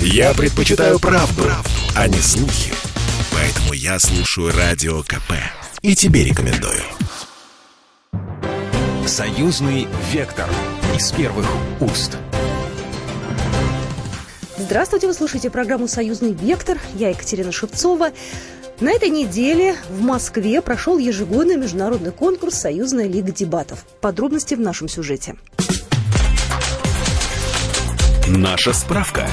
Я предпочитаю правду, правду, а не слухи. Поэтому я слушаю Радио КП. И тебе рекомендую. Союзный вектор из первых уст. Здравствуйте, вы слушаете программу «Союзный вектор». Я Екатерина Шевцова. На этой неделе в Москве прошел ежегодный международный конкурс «Союзная лига дебатов». Подробности в нашем сюжете. Наша справка.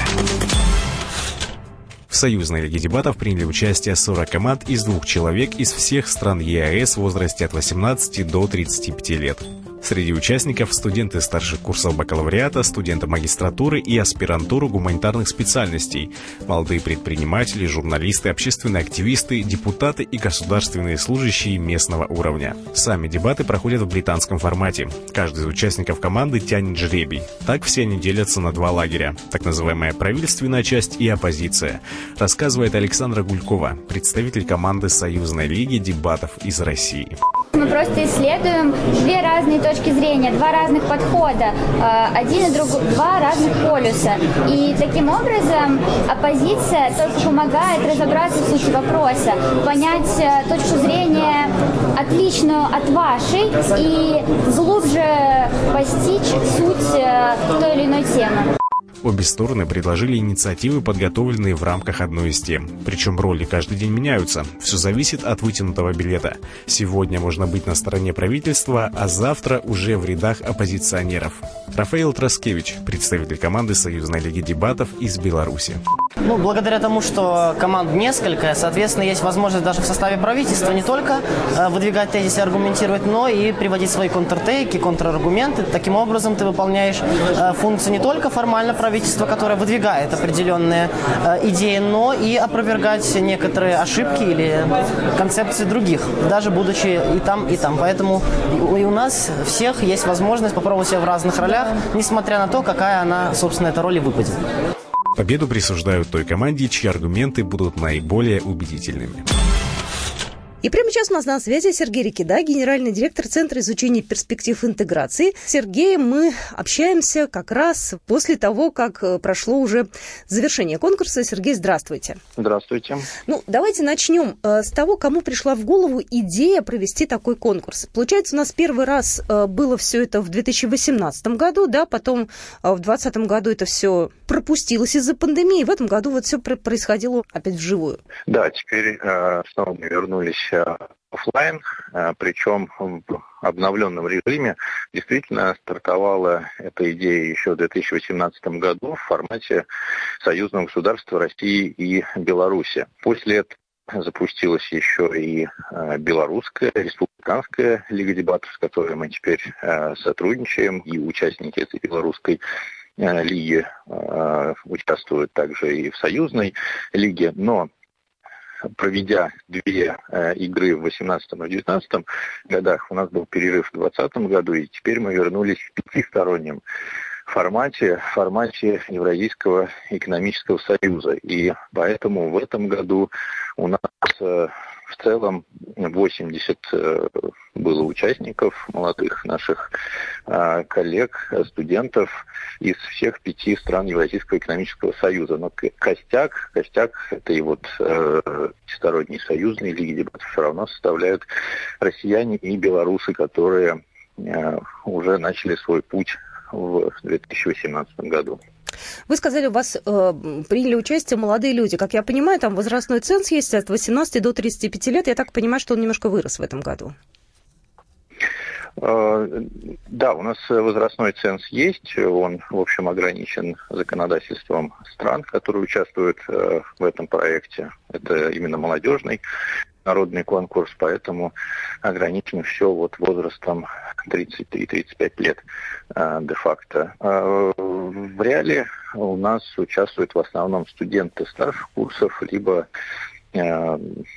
В союзной лиге дебатов приняли участие 40 команд из двух человек из всех стран ЕАЭС в возрасте от 18 до 35 лет. Среди участников студенты старших курсов бакалавриата, студенты магистратуры и аспирантуры гуманитарных специальностей, молодые предприниматели, журналисты, общественные активисты, депутаты и государственные служащие местного уровня. Сами дебаты проходят в британском формате. Каждый из участников команды тянет жребий. Так все они делятся на два лагеря. Так называемая правительственная часть и оппозиция. Рассказывает Александра Гулькова, представитель команды Союзной лиги дебатов из России. Мы просто исследуем две разные точки зрения, два разных подхода, э, один и друг, два разных полюса. И таким образом оппозиция только помогает разобраться в сути вопроса, понять э, точку зрения отличную от вашей и глубже постичь суть э, той или иной темы. Обе стороны предложили инициативы, подготовленные в рамках одной из тем. Причем роли каждый день меняются. Все зависит от вытянутого билета. Сегодня можно быть на стороне правительства, а завтра уже в рядах оппозиционеров. Рафаэл Троскевич, представитель команды Союзной лиги дебатов из Беларуси. Ну, благодаря тому, что команд несколько, соответственно, есть возможность даже в составе правительства не только э, выдвигать тезисы, аргументировать, но и приводить свои контртейки, контраргументы. Таким образом, ты выполняешь э, функцию не только формально правительства, которое выдвигает определенные э, идеи, но и опровергать некоторые ошибки или концепции других, даже будучи и там, и там. Поэтому и у нас всех есть возможность попробовать себя в разных ролях, несмотря на то, какая она, собственно, эта роль и выпадет. Победу присуждают той команде, чьи аргументы будут наиболее убедительными. И прямо сейчас у нас на связи Сергей Рикида, генеральный директор Центра изучения перспектив интеграции. С Сергеем мы общаемся как раз после того, как э, прошло уже завершение конкурса. Сергей, здравствуйте. Здравствуйте. Ну, давайте начнем э, с того, кому пришла в голову идея провести такой конкурс. Получается, у нас первый раз э, было все это в 2018 году, да, потом в 2020 году это все пропустилось из-за пандемии, в этом году вот все происходило опять вживую. Да, теперь снова мы вернулись офлайн, э, причем в обновленном режиме. Действительно стартовала эта идея еще в 2018 году в формате союзного государства России и Беларуси. После этого запустилась еще и э, белорусская, республиканская лига дебатов, с которой мы теперь э, сотрудничаем, и участники этой белорусской лиги участвуют также и в союзной лиге. Но проведя две э, игры в 18 и 19 годах, у нас был перерыв в 2020 году, и теперь мы вернулись в пятистороннем формате, формате Евразийского экономического союза. И поэтому в этом году у нас э, в целом 80 э, было участников, молодых наших коллег, студентов из всех пяти стран Евразийского экономического союза. Но костяк, костяк этой вот всесторонней союзной лиги дебатов все равно составляют россияне и белорусы, которые уже начали свой путь в 2018 году. Вы сказали, у вас э, приняли участие молодые люди. Как я понимаю, там возрастной ценз есть от 18 до 35 лет. Я так понимаю, что он немножко вырос в этом году. Э, да, у нас возрастной ценз есть, он, в общем, ограничен законодательством стран, которые участвуют э, в этом проекте. Это именно молодежный народный конкурс, поэтому ограничено все вот возрастом 33-35 лет э, де-факто. Э, в реале у нас участвуют в основном студенты старших курсов, либо э,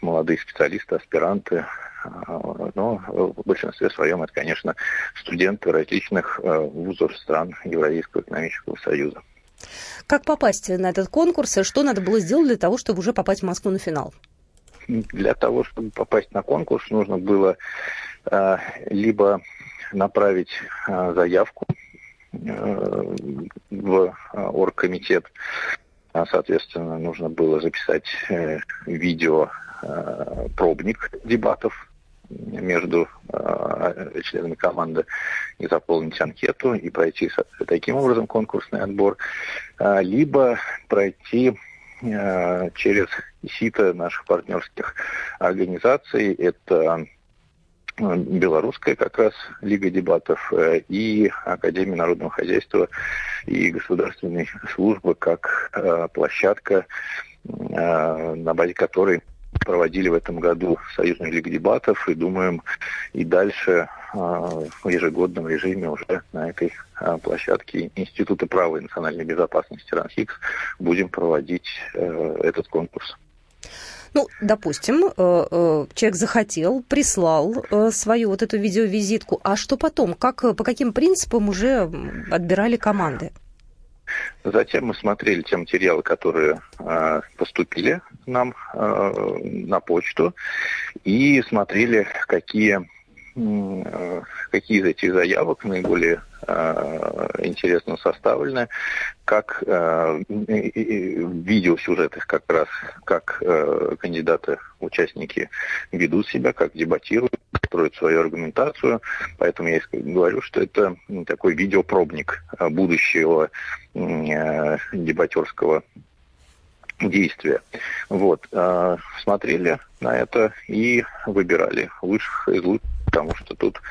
молодые специалисты, аспиранты, но в большинстве своем это, конечно, студенты различных вузов стран Евразийского экономического союза. Как попасть на этот конкурс и что надо было сделать для того, чтобы уже попасть в Москву на финал? Для того, чтобы попасть на конкурс, нужно было э, либо направить э, заявку э, в оргкомитет Соответственно, нужно было записать видео пробник дебатов между э, членами команды и заполнить анкету и пройти таким образом конкурсный отбор, э, либо пройти э, через сито наших партнерских организаций. Это белорусская как раз Лига дебатов и Академия народного хозяйства и государственной службы как площадка, на базе которой проводили в этом году Союзную лигу дебатов и думаем и дальше в ежегодном режиме уже на этой площадке Института права и национальной безопасности РАНХИКС будем проводить э, этот конкурс. Ну, допустим, э, э, человек захотел, прислал свою вот эту видеовизитку, а что потом? Как, по каким принципам уже отбирали команды? Затем мы смотрели те материалы, которые э, поступили нам э, на почту, и смотрели, какие, э, какие из этих заявок наиболее э, интересно составлены, как э, в видеосюжетах как раз, как э, кандидаты, участники ведут себя, как дебатируют, строят свою аргументацию. Поэтому я говорю, что это такой видеопробник э, будущего э, дебатерского действия. Вот. Э, смотрели на это и выбирали лучших из лучших, потому что тут,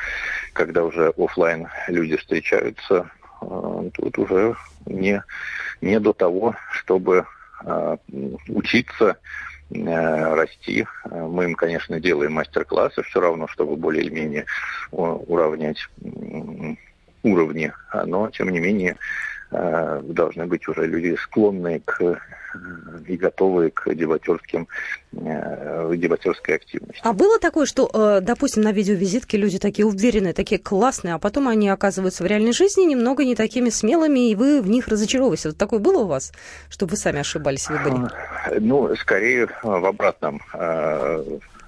когда уже офлайн люди встречаются, э, тут уже не, не до того, чтобы э, учиться э, расти. Мы им, конечно, делаем мастер-классы все равно, чтобы более или менее уравнять уровни, но, тем не менее, должны быть уже люди склонные к и готовые к дебатерским, э, дебатерской активности. А было такое, что, допустим, на видеовизитке люди такие уверенные, такие классные, а потом они оказываются в реальной жизни немного не такими смелыми, и вы в них разочаровываетесь? Вот такое было у вас, чтобы вы сами ошибались в выборе? Ну, скорее в обратном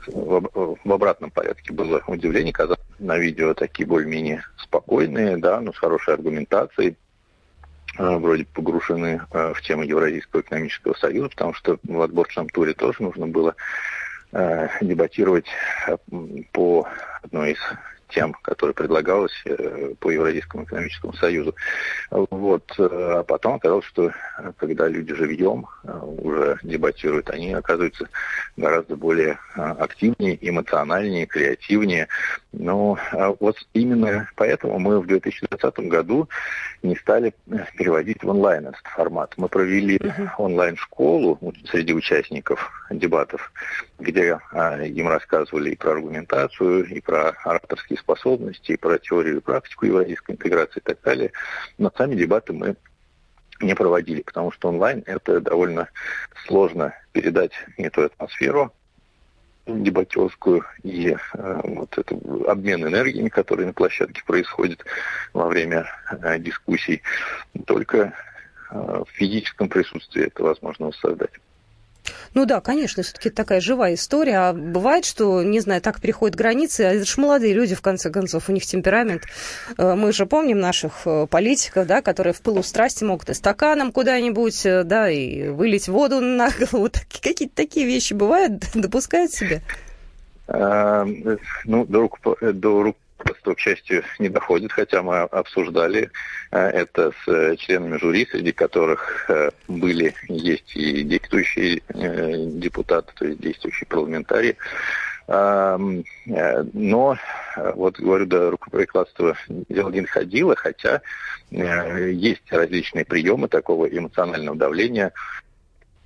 в, обратном порядке было удивление, когда на видео такие более-менее спокойные, да, но с хорошей аргументацией, Э, вроде погружены э, в тему Евразийского экономического союза, потому что в отборочном туре тоже нужно было э, дебатировать по одной из тем, которые предлагалось э, по Евразийскому экономическому союзу. Вот. А потом оказалось, что когда люди живьем э, уже дебатируют, они оказываются гораздо более э, активнее, эмоциональнее, креативнее. Но вот именно поэтому мы в 2020 году не стали переводить в онлайн этот формат. Мы провели онлайн-школу среди участников дебатов, где им рассказывали и про аргументацию, и про ораторские способности, и про теорию и практику евразийской интеграции и так далее. Но сами дебаты мы не проводили, потому что онлайн это довольно сложно передать не ту атмосферу дебатерскую и э, вот этот обмен энергиями, который на площадке происходит во время э, дискуссий, только э, в физическом присутствии это возможно воссоздать. Ну да, конечно, все-таки такая живая история. А бывает, что, не знаю, так переходят границы, а это же молодые люди, в конце концов, у них темперамент. Э, мы же помним наших э, политиков, да, которые в пылу страсти могут и стаканом куда-нибудь, э, да, и вылить воду на голову. Какие-то такие вещи бывают, допускают себе? Ну, до рук, до рук просто, к счастью, не доходит, хотя мы обсуждали э, это с э, членами жюри, среди которых э, были, есть и действующие депутаты, то есть действующие парламентарии. Но, вот говорю, до рукоприкладства дело не доходило, хотя есть различные приемы такого эмоционального давления,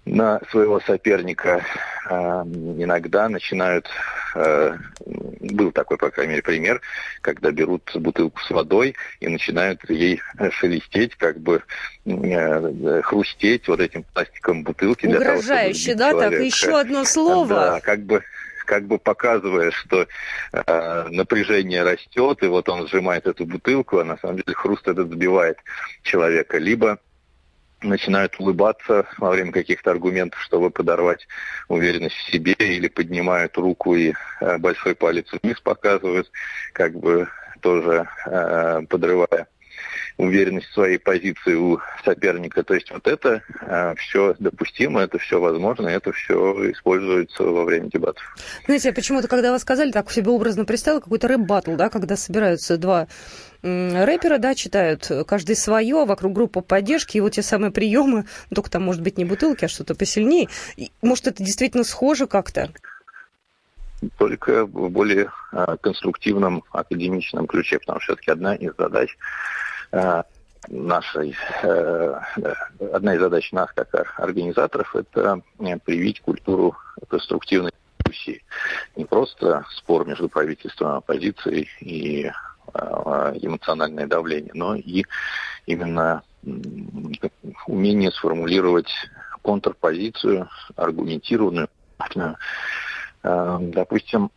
на своего соперника э, иногда начинают, э, был такой, по крайней мере, пример, когда берут бутылку с водой и начинают ей шелестеть, как бы э, хрустеть вот этим пластиком бутылки. Угрожающе, да, человека. так, еще одно слово. Да, как бы как бы показывая, что э, напряжение растет, и вот он сжимает эту бутылку, а на самом деле хруст этот сбивает человека. Либо начинают улыбаться во время каких-то аргументов, чтобы подорвать уверенность в себе, или поднимают руку и э, большой палец вниз показывают, как бы тоже э, подрывая уверенность в своей позиции у соперника. То есть вот это э, все допустимо, это все возможно, это все используется во время дебатов. Знаете, я почему-то, когда вы сказали, так себе образно представила какой-то рэп-баттл, да, когда собираются два рэпера, да, читают каждый свое, вокруг группы поддержки, и вот те самые приемы, ну, только там, может быть, не бутылки, а что-то посильнее. И, может, это действительно схоже как-то? Только в более а, конструктивном академичном ключе, потому что все-таки одна из задач а, нашей, э, одна из задач нас, как организаторов, это э, привить культуру конструктивной дискуссии. Не просто спор между правительством и оппозицией и Э, эмоциональное давление, но и именно умение сформулировать контрпозицию, аргументированную. Э, допустим,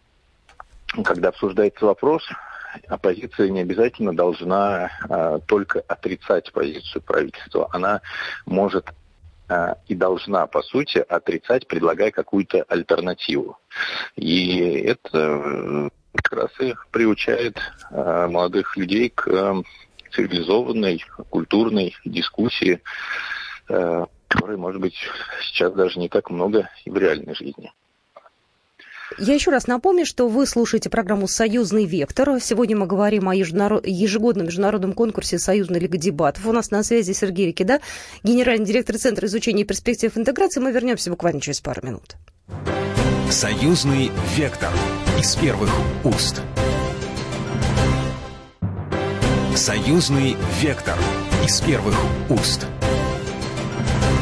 когда обсуждается вопрос, оппозиция не обязательно должна э, только отрицать позицию правительства. Она может и должна, по сути, отрицать, предлагая какую-то альтернативу. И это как раз и приучает э, молодых людей к э, цивилизованной, культурной дискуссии, э, которой, может быть, сейчас даже не так много и в реальной жизни. Я еще раз напомню, что вы слушаете программу «Союзный вектор». Сегодня мы говорим о ежегодном международном конкурсе «Союзная лига дебатов». У нас на связи Сергей Рикида, генеральный директор Центра изучения перспектив интеграции. Мы вернемся буквально через пару минут. Союзный вектор из первых уст. Союзный вектор из первых уст.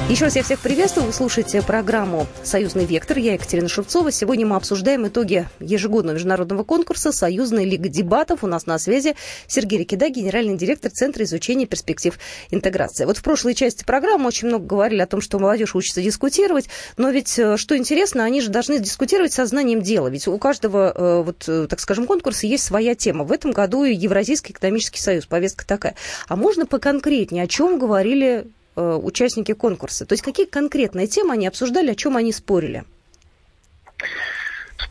Еще раз я всех приветствую. Вы слушаете программу «Союзный вектор». Я Екатерина Шевцова. Сегодня мы обсуждаем итоги ежегодного международного конкурса «Союзная лига дебатов». У нас на связи Сергей Рикида, генеральный директор Центра изучения перспектив интеграции. Вот в прошлой части программы очень много говорили о том, что молодежь учится дискутировать. Но ведь, э, что интересно, они же должны дискутировать со знанием дела. Ведь у каждого, э, вот, э, так скажем, конкурса есть своя тема. В этом году Евразийский экономический союз. Повестка такая. А можно поконкретнее, о чем говорили участники конкурса? То есть какие конкретные темы они обсуждали, о чем они спорили?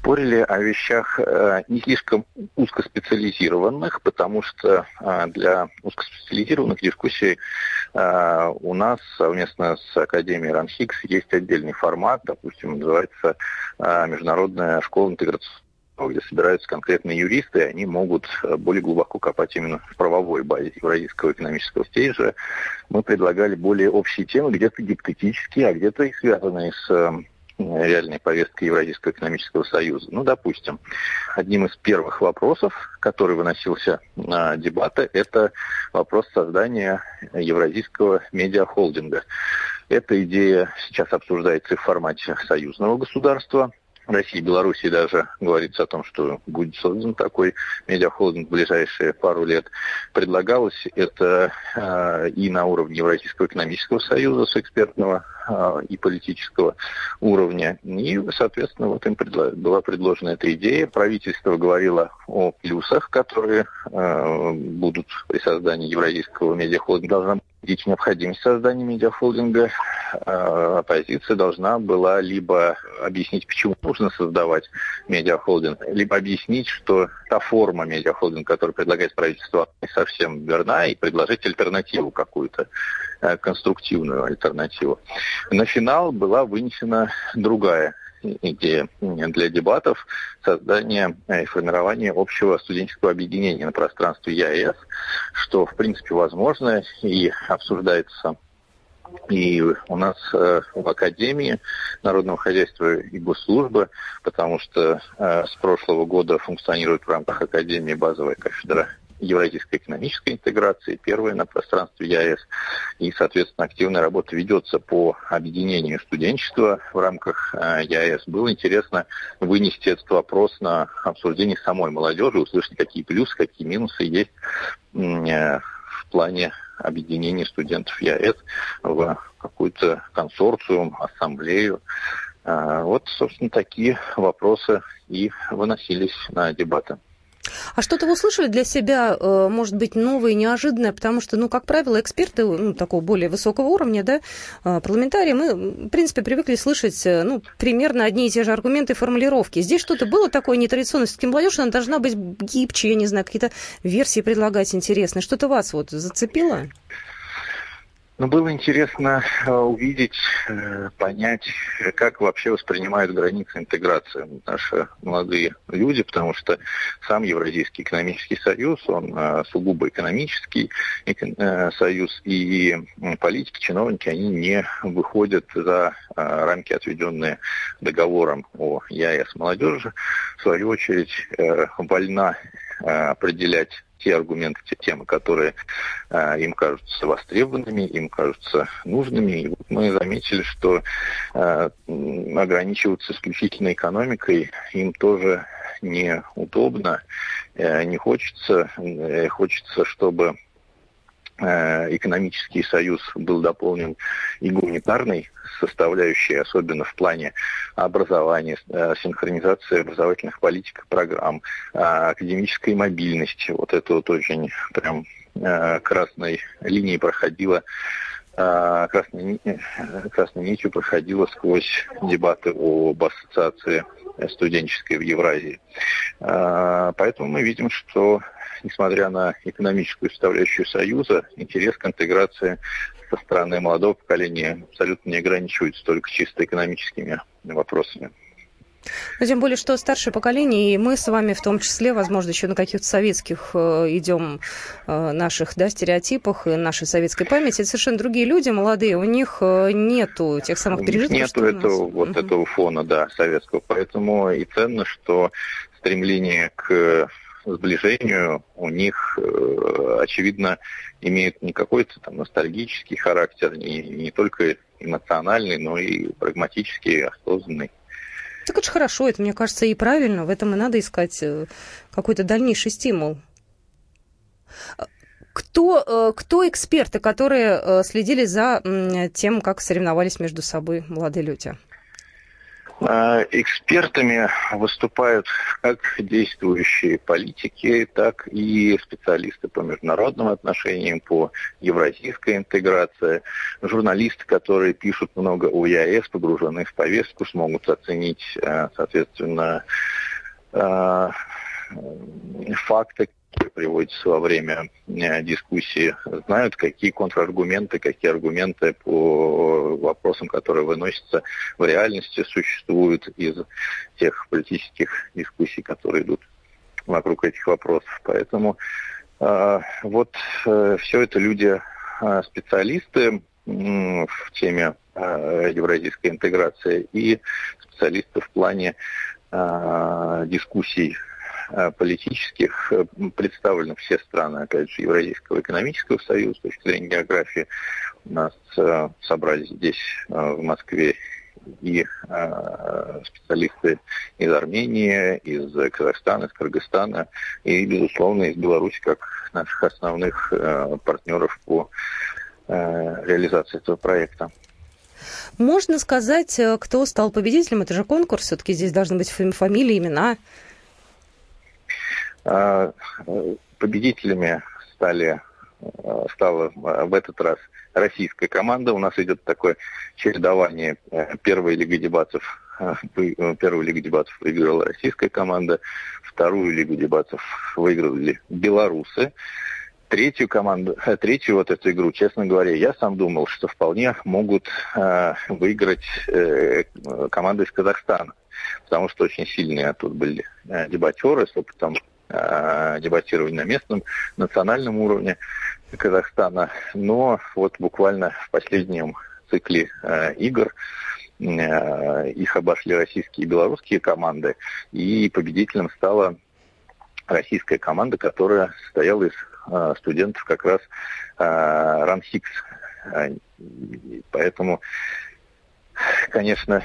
спорили о вещах э, не слишком узкоспециализированных, потому что э, для узкоспециализированных дискуссий э, у нас совместно с Академией РАНХИКС есть отдельный формат, допустим, называется э, Международная школа интеграционной где собираются конкретные юристы, и они могут э, более глубоко копать именно в правовой базе Евразийского экономического стейджа. Мы предлагали более общие темы, где-то гипотетические, а где-то и связанные с э, реальной повесткой Евразийского экономического союза. Ну, допустим, одним из первых вопросов, который выносился на дебаты, это вопрос создания Евразийского медиахолдинга. Эта идея сейчас обсуждается в формате союзного государства. России и Белоруссии даже говорится о том, что будет создан такой медиахолдинг в ближайшие пару лет. Предлагалось это э, и на уровне Евразийского экономического союза с экспертного и политического уровня. И, соответственно, вот им была предложена эта идея. Правительство говорило о плюсах, которые э, будут при создании Евразийского медиахолдинга. Должна видеть необходимость создания медиахолдинга. Э, оппозиция должна была либо объяснить, почему нужно создавать медиахолдинг, либо объяснить, что та форма медиахолдинга, которую предлагает правительство, не совсем верна, и предложить альтернативу какую-то, конструктивную альтернативу. На финал была вынесена другая идея для дебатов создания и формирования общего студенческого объединения на пространстве ЯЭС, что, в принципе, возможно и обсуждается. И у нас э, в Академии народного хозяйства и госслужбы, потому что э, с прошлого года функционирует в рамках Академии базовая кафедра евразийской экономической интеграции, первая на пространстве ЯЭС. И, соответственно, активная работа ведется по объединению студенчества в рамках э, ЯЭС. Было интересно вынести этот вопрос на обсуждение самой молодежи, услышать, какие плюсы, какие минусы есть э, в плане объединения студентов ЯЭС в какой-то консорциум, ассамблею. Э, вот, собственно, такие вопросы и выносились на дебаты. А что-то вы услышали для себя, э, может быть, новое, неожиданное? Потому что, ну, как правило, эксперты ну, такого более высокого уровня, да, э, парламентарии, мы, в принципе, привыкли слышать, э, ну, примерно одни и те же аргументы и формулировки. Здесь что-то было такое нетрадиционное? Все-таки молодежь, она должна быть гибче, я не знаю, какие-то версии предлагать интересные. Что-то вас вот зацепило? Но было интересно э, увидеть, э, понять, как вообще воспринимают границы интеграции наши молодые люди, потому что сам Евразийский экономический союз, он э, сугубо экономический союз, и политики, чиновники, они не выходят за рамки, отведенные договором о ЕАЭС. Молодежи, в свою очередь, вольна определять те аргументы, те темы, которые э, им кажутся востребованными, им кажутся нужными. И вот мы заметили, что э, ограничиваться исключительно экономикой им тоже неудобно, э, не хочется. Э, хочется, чтобы экономический союз был дополнен и гуманитарной составляющей, особенно в плане образования, э, синхронизации образовательных политик и программ, э, академической мобильности. Вот это вот очень прям красной линией проходило красной, красной нитью проходила сквозь дебаты об ассоциации студенческой в Евразии. Поэтому мы видим, что несмотря на экономическую составляющую Союза, интерес к интеграции со стороны молодого поколения абсолютно не ограничивается только чисто экономическими вопросами. Но тем более, что старшее поколение, и мы с вами в том числе, возможно, еще на каких-то советских э, идем э, наших да, стереотипах и нашей советской памяти. Это совершенно другие люди, молодые, у них э, нету тех самых пережитков, Нету этого, вот угу. этого фона, да, советского. Поэтому и ценно, что стремление к сближению у них, э, очевидно, имеет не какой-то там ностальгический характер, не, не только эмоциональный, но и прагматический, осознанный. Так это же хорошо, это, мне кажется, и правильно. В этом и надо искать э, какой-то дальнейший стимул. Кто, э, кто эксперты, которые следили за тем, как соревновались между собой молодые люди? А, экспертами выступают как действующие политики, так и специалисты по международным отношениям, по евразийской интеграции, журналисты, которые пишут много о ЕАЭС, погружены в повестку, смогут оценить, а, соответственно, а, факты, приводится во время э, дискуссии, знают, какие контраргументы, какие аргументы по вопросам, которые выносятся в реальности, существуют из тех политических дискуссий, которые идут вокруг этих вопросов. Поэтому э, вот э, все это люди специалисты в теме э, евразийской интеграции и специалисты в плане дискуссий политических э, представлены все страны, опять же, Евразийского экономического союза, с точки зрения географии. У нас э, собрались здесь, в Москве, и специалисты из Армении, из Казахстана, из Кыргызстана и, безусловно, из Беларуси, как наших основных партнеров по реализации этого проекта. Можно сказать, кто стал победителем? Это же конкурс, все-таки здесь должны быть фамилии, имена. А, победителями стали, а, стала в этот раз российская команда. У нас идет такое чередование. Э, первая лига дебатов э, Первую лигу дебатов выиграла российская команда, вторую лигу дебатов выиграли белорусы. Третью команду, э, третью вот эту игру, честно говоря, я сам думал, что вполне могут э, выиграть э, команды из Казахстана, потому что очень сильные тут были э, дебатеры с опытом э, дебатирования на местном, национальном уровне Казахстана. Но вот буквально в последнем цикле э, игр э, их обошли российские и белорусские команды, и победителем стала российская команда, которая состояла из студентов как раз РАНХИКС. Э, поэтому, конечно,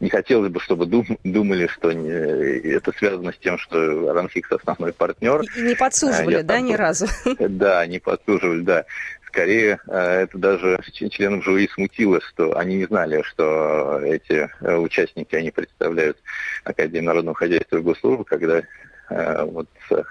не хотелось бы, чтобы дум, думали, что не, это связано с тем, что Ранхикс основной партнер. И не подсуживали, а, да, там, ни разу? Да, не подсуживали, да. Скорее, э, это даже членов жюри смутило, что они не знали, что эти э, участники, они представляют Академию народного хозяйства и госслужбы, когда вот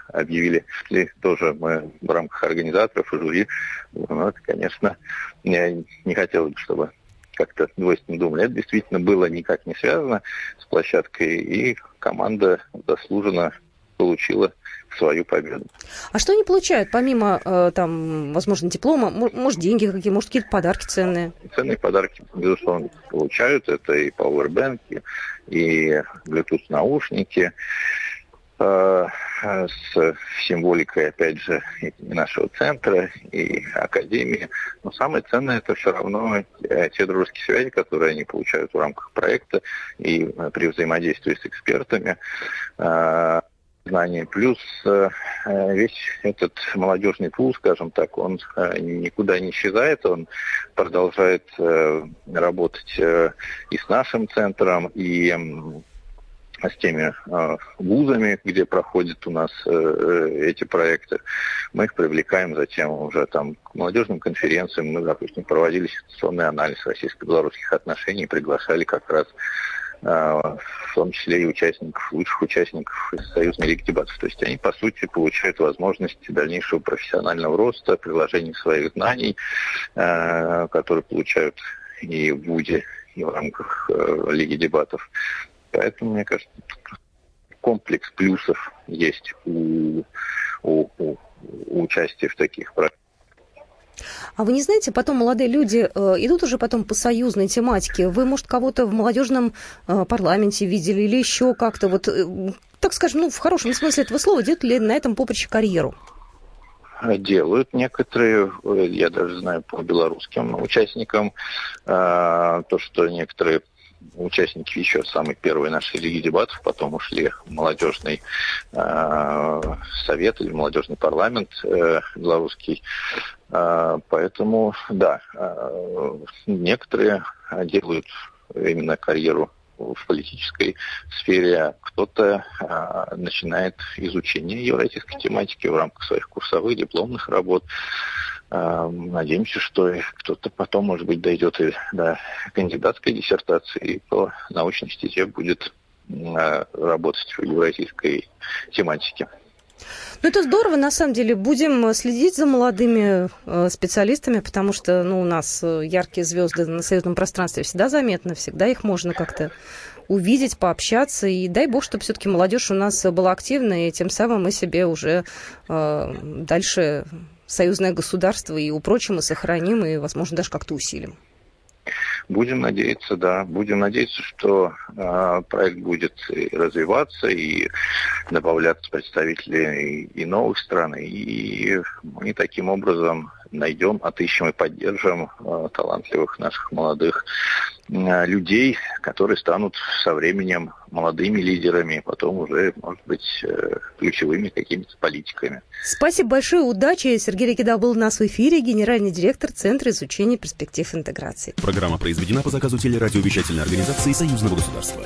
объявили, и тоже мы в рамках организаторов и жюри, ну, это, конечно, не, не хотелось бы, чтобы как-то двойственно думали. Это действительно было никак не связано с площадкой, и команда заслуженно получила свою победу. А что они получают, помимо, э, там, возможно, диплома, может, деньги какие, может, какие-то подарки ценные? Ценные подарки, безусловно, получают. Это и пауэрбэнки, и Bluetooth-наушники с символикой, опять же, нашего центра и академии. Но самое ценное это все равно э, те дружеские связи, которые они получают в рамках проекта и при взаимодействии с экспертами знания. Плюс э, э, весь этот молодежный пул, скажем так, он э, никуда не исчезает, он продолжает работать и с нашим центром, и с теми э, вузами, где проходят у нас э, эти проекты. Мы их привлекаем затем уже там к молодежным конференциям. Мы, допустим, проводили ситуационный анализ российско-белорусских отношений, приглашали как раз а, в том числе и участников, лучших участников Союзной лиги дебатов. То есть они, по сути, получают возможность дальнейшего профессионального роста, приложения своих знаний, а, которые получают и в ВУЗе, и в рамках э, Лиги дебатов. Поэтому, мне кажется, комплекс плюсов есть у, у, у, у участия в таких проектах. А вы не знаете, потом молодые люди э, идут уже потом по союзной тематике. Вы, может, кого-то в молодежном э, парламенте видели или еще как-то, вот, э, так скажем, ну, в хорошем смысле этого слова, делают ли на этом поприще карьеру? делают некоторые, э, я даже знаю по белорусским участникам, э, то, что некоторые участники еще самой первой нашей лиги дебатов, потом ушли в молодежный э, совет или молодежный парламент э, белорусский. Э, поэтому, да, э, некоторые делают именно карьеру в политической сфере, а кто-то а, начинает изучение евразийской тематики в рамках своих курсовых, дипломных работ. Надеемся, что кто-то потом, может быть, дойдет и до кандидатской диссертации и по научной стезе будет а, работать в евразийской тематике. Ну, это здорово, на самом деле. Будем следить за молодыми э, специалистами, потому что ну, у нас э, яркие звезды на союзном пространстве всегда заметны, всегда их можно как-то увидеть, пообщаться. И дай бог, чтобы все-таки молодежь у нас была активна, и тем самым мы себе уже э, дальше союзное государство и упрочим, и сохраним, и, возможно, даже как-то усилим. Будем надеяться, да, будем надеяться, что э, проект будет развиваться и добавляться представители и, и новых стран, и мы таким образом найдем, отыщем и поддержим э, талантливых наших молодых э, людей, которые станут со временем молодыми лидерами, потом уже, может быть, э, ключевыми какими-то политиками. Спасибо большое, удачи. Сергей Рекида был у нас в эфире, генеральный директор Центра изучения перспектив интеграции. Программа произведена по заказу телерадиовещательной организации Союзного государства.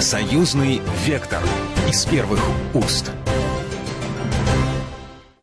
Союзный вектор из первых уст.